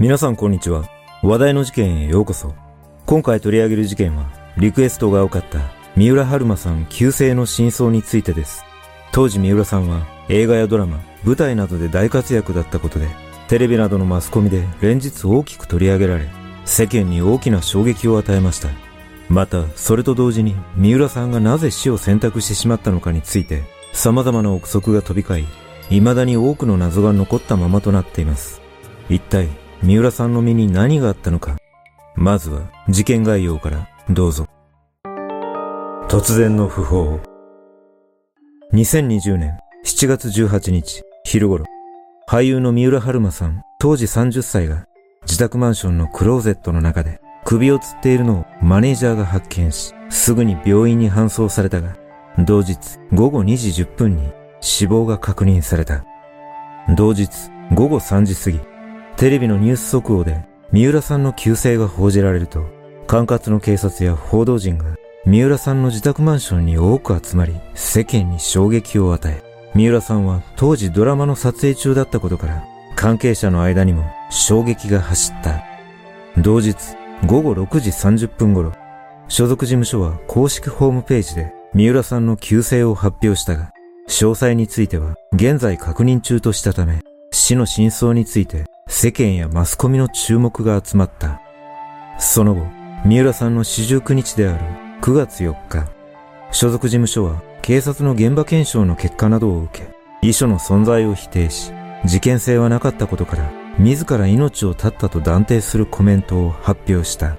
皆さんこんにちは。話題の事件へようこそ。今回取り上げる事件は、リクエストが多かった三浦春馬さん急性の真相についてです。当時三浦さんは映画やドラマ、舞台などで大活躍だったことで、テレビなどのマスコミで連日大きく取り上げられ、世間に大きな衝撃を与えました。また、それと同時に三浦さんがなぜ死を選択してしまったのかについて、様々な憶測が飛び交い、未だに多くの謎が残ったままとなっています。一体、三浦さんの身に何があったのか。まずは、事件概要からどうぞ。突然の訃報。2020年7月18日昼頃、俳優の三浦春馬さん、当時30歳が、自宅マンションのクローゼットの中で首を吊っているのをマネージャーが発見し、すぐに病院に搬送されたが、同日午後2時10分に死亡が確認された。同日午後3時過ぎ、テレビのニュース速報で三浦さんの急逝が報じられると、管轄の警察や報道陣が三浦さんの自宅マンションに多く集まり、世間に衝撃を与え、三浦さんは当時ドラマの撮影中だったことから、関係者の間にも衝撃が走った。同日午後6時30分頃、所属事務所は公式ホームページで三浦さんの急逝を発表したが、詳細については現在確認中としたため、死の真相について世間やマスコミの注目が集まった。その後、三浦さんの四十九日である9月4日、所属事務所は警察の現場検証の結果などを受け、遺書の存在を否定し、事件性はなかったことから、自ら命を絶ったと断定するコメントを発表した。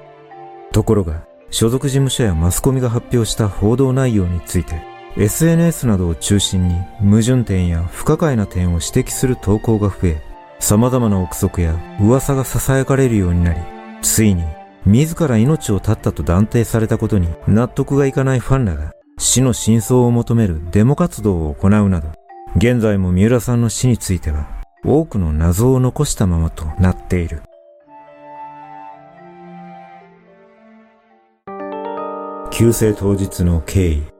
ところが、所属事務所やマスコミが発表した報道内容について、SNS などを中心に矛盾点や不可解な点を指摘する投稿が増え、様々な憶測や噂が囁かれるようになり、ついに自ら命を絶ったと断定されたことに納得がいかないファンらが死の真相を求めるデモ活動を行うなど、現在も三浦さんの死については多くの謎を残したままとなっている。急逝当日の経緯。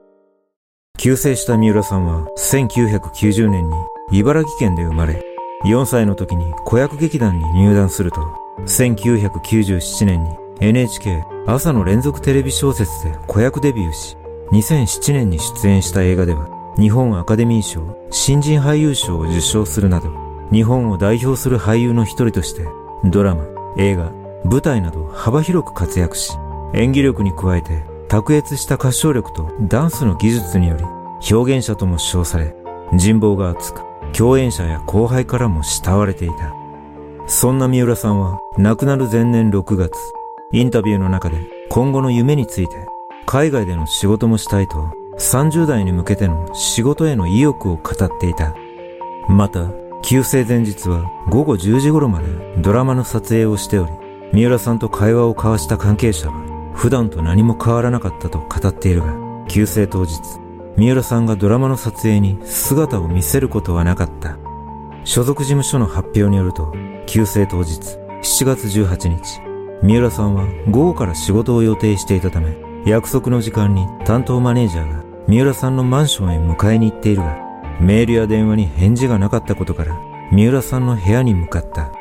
急逝した三浦さんは1990年に茨城県で生まれ、4歳の時に子役劇団に入団すると、1997年に NHK 朝の連続テレビ小説で子役デビューし、2007年に出演した映画では、日本アカデミー賞新人俳優賞を受賞するなど、日本を代表する俳優の一人として、ドラマ、映画、舞台など幅広く活躍し、演技力に加えて卓越した歌唱力とダンスの技術により表現者とも称され、人望が厚く、共演者や後輩からも慕われていた。そんな三浦さんは亡くなる前年6月、インタビューの中で今後の夢について海外での仕事もしたいと30代に向けての仕事への意欲を語っていた。また、急逝前日は午後10時頃までドラマの撮影をしており、三浦さんと会話を交わした関係者は普段と何も変わらなかったと語っているが、急逝当日、三浦さんがドラマの撮影に姿を見せることはなかった。所属事務所の発表によると、急逝当日、7月18日、三浦さんは午後から仕事を予定していたため、約束の時間に担当マネージャーが三浦さんのマンションへ迎えに行っているが、メールや電話に返事がなかったことから、三浦さんの部屋に向かった。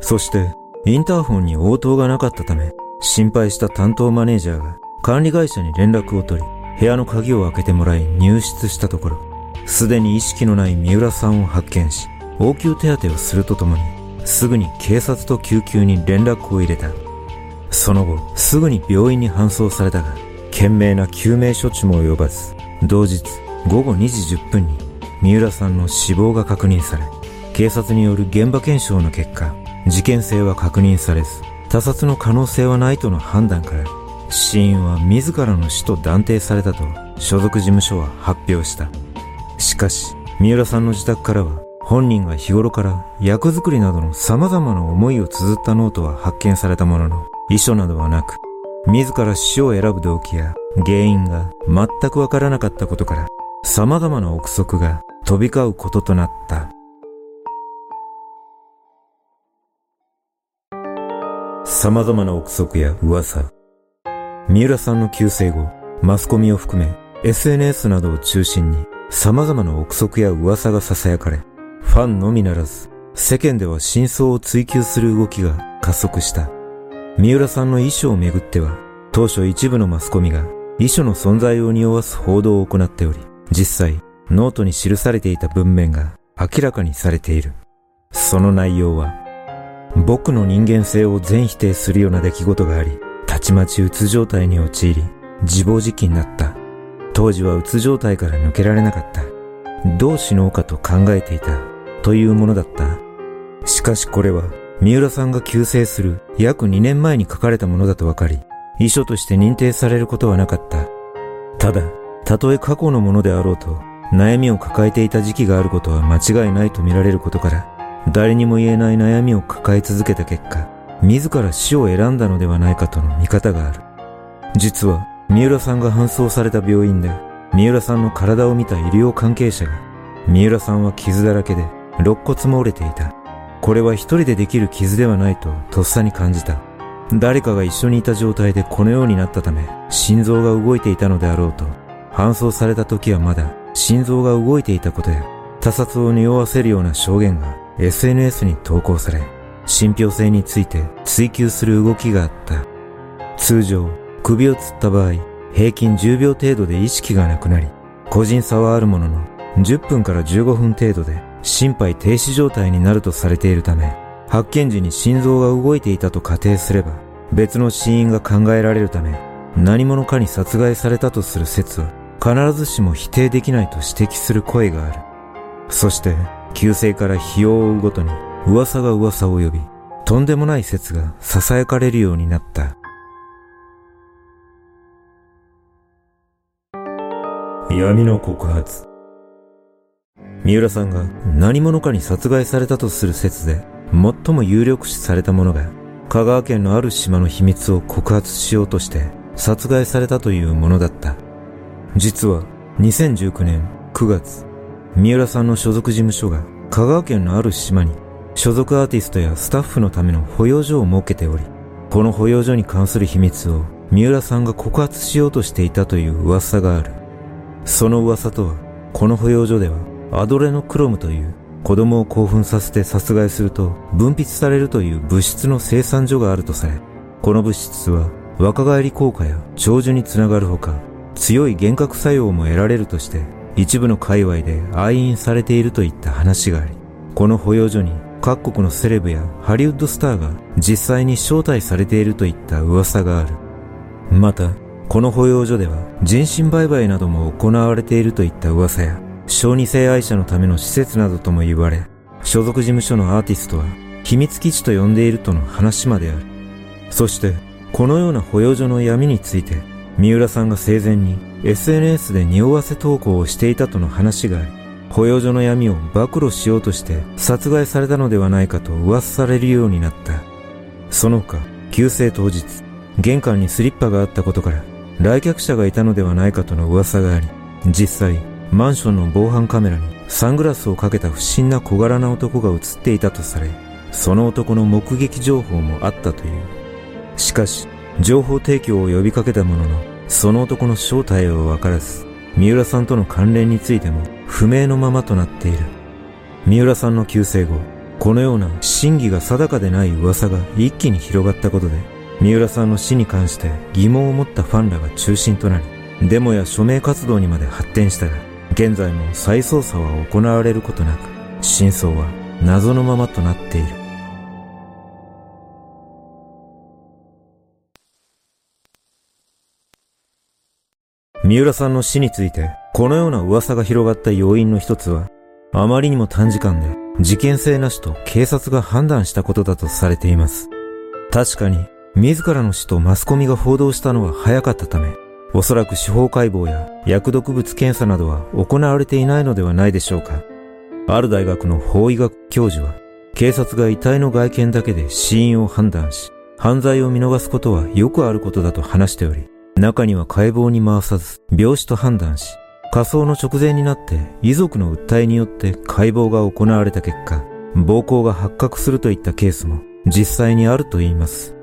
そして、インターホンに応答がなかったため、心配した担当マネージャーが管理会社に連絡を取り、部屋の鍵を開けてもらい入室したところ、すでに意識のない三浦さんを発見し、応急手当てをするとともに、すぐに警察と救急に連絡を入れた。その後、すぐに病院に搬送されたが、懸命な救命処置も及ばず、同日午後2時10分に三浦さんの死亡が確認され、警察による現場検証の結果、事件性は確認されず、他殺の可能性はないとの判断から、死因は自らの死と断定されたと所属事務所は発表した。しかし、三浦さんの自宅からは本人が日頃から役作りなどの様々な思いを綴ったノートは発見されたものの、遺書などはなく、自ら死を選ぶ動機や原因が全くわからなかったことから、様々な憶測が飛び交うこととなった。様々な憶測や噂。三浦さんの急逝後、マスコミを含め SNS などを中心に様々な憶測や噂が囁かれ、ファンのみならず、世間では真相を追求する動きが加速した。三浦さんの遺書をめぐっては、当初一部のマスコミが遺書の存在を匂わす報道を行っており、実際ノートに記されていた文面が明らかにされている。その内容は、僕の人間性を全否定するような出来事があり、たちまちうつ状態に陥り、自暴自棄になった。当時はうつ状態から抜けられなかった。どう死のうかと考えていた。というものだった。しかしこれは、三浦さんが急逝する約2年前に書かれたものだと分かり、遺書として認定されることはなかった。ただ、たとえ過去のものであろうと、悩みを抱えていた時期があることは間違いないと見られることから、誰にも言えない悩みを抱え続けた結果、自ら死を選んだのではないかとの見方がある。実は、三浦さんが搬送された病院で、三浦さんの体を見た医療関係者が、三浦さんは傷だらけで、肋骨も折れていた。これは一人でできる傷ではないととっさに感じた。誰かが一緒にいた状態でこのようになったため、心臓が動いていたのであろうと、搬送された時はまだ心臓が動いていたことや、他殺を匂わせるような証言が SNS に投稿され、信憑性について追求する動きがあった。通常、首を吊った場合、平均10秒程度で意識がなくなり、個人差はあるものの、10分から15分程度で心肺停止状態になるとされているため、発見時に心臓が動いていたと仮定すれば、別の死因が考えられるため、何者かに殺害されたとする説は、必ずしも否定できないと指摘する声がある。そして、旧姓から日を追うごとに、噂が噂を呼び、とんでもない説が囁かれるようになった。闇の告発。三浦さんが何者かに殺害されたとする説で、最も有力視されたものが、香川県のある島の秘密を告発しようとして殺害されたというものだった。実は2019年9月、三浦さんの所属事務所が香川県のある島に所属アーティストやスタッフのための保養所を設けており、この保養所に関する秘密を三浦さんが告発しようとしていたという噂がある。その噂とは、この保養所ではアドレノクロムという子供を興奮させて殺害すると分泌されるという物質の生産所があるとされ、この物質は若返り効果や長寿につながるほか、強い幻覚作用も得られるとして、一部の界隈で愛飲されているといった話があり、この保養所に各国のセレブやハリウッドスターが実際に招待されているといった噂がある。また、この保養所では人身売買なども行われているといった噂や、小児性愛者のための施設などとも言われ、所属事務所のアーティストは秘密基地と呼んでいるとの話まである。そして、このような保養所の闇について、三浦さんが生前に SNS で匂わせ投稿をしていたとの話があり、保養所の闇を暴露しようとして殺害されたのではないかと噂されるようになった。その他、急逝当日、玄関にスリッパがあったことから、来客者がいたのではないかとの噂があり、実際、マンションの防犯カメラにサングラスをかけた不審な小柄な男が映っていたとされ、その男の目撃情報もあったという。しかし、情報提供を呼びかけたものの、その男の正体をわからず、三浦さんとの関連についても不明のままとなっている。三浦さんの急逝後、このような真偽が定かでない噂が一気に広がったことで、三浦さんの死に関して疑問を持ったファンらが中心となり、デモや署名活動にまで発展したが、現在も再捜査は行われることなく、真相は謎のままとなっている。三浦さんの死について、このような噂が広がった要因の一つは、あまりにも短時間で事件性なしと警察が判断したことだとされています。確かに、自らの死とマスコミが報道したのは早かったため、おそらく司法解剖や薬毒物検査などは行われていないのではないでしょうか。ある大学の法医学教授は、警察が遺体の外見だけで死因を判断し、犯罪を見逃すことはよくあることだと話しており、中には解剖に回さず病死と判断し、火葬の直前になって遺族の訴えによって解剖が行われた結果、暴行が発覚するといったケースも実際にあると言います。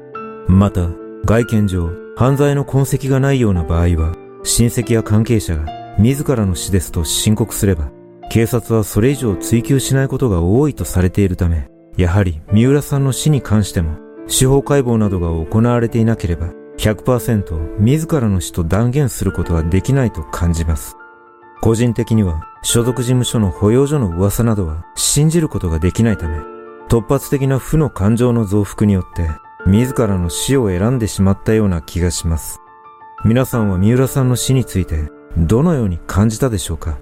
また、外見上、犯罪の痕跡がないような場合は、親戚や関係者が自らの死ですと申告すれば、警察はそれ以上追及しないことが多いとされているため、やはり三浦さんの死に関しても、司法解剖などが行われていなければ、100%自らの死と断言することはできないと感じます。個人的には、所属事務所の保養所の噂などは信じることができないため、突発的な負の感情の増幅によって、自らの死を選んでしまったような気がします。皆さんは三浦さんの死について、どのように感じたでしょうか？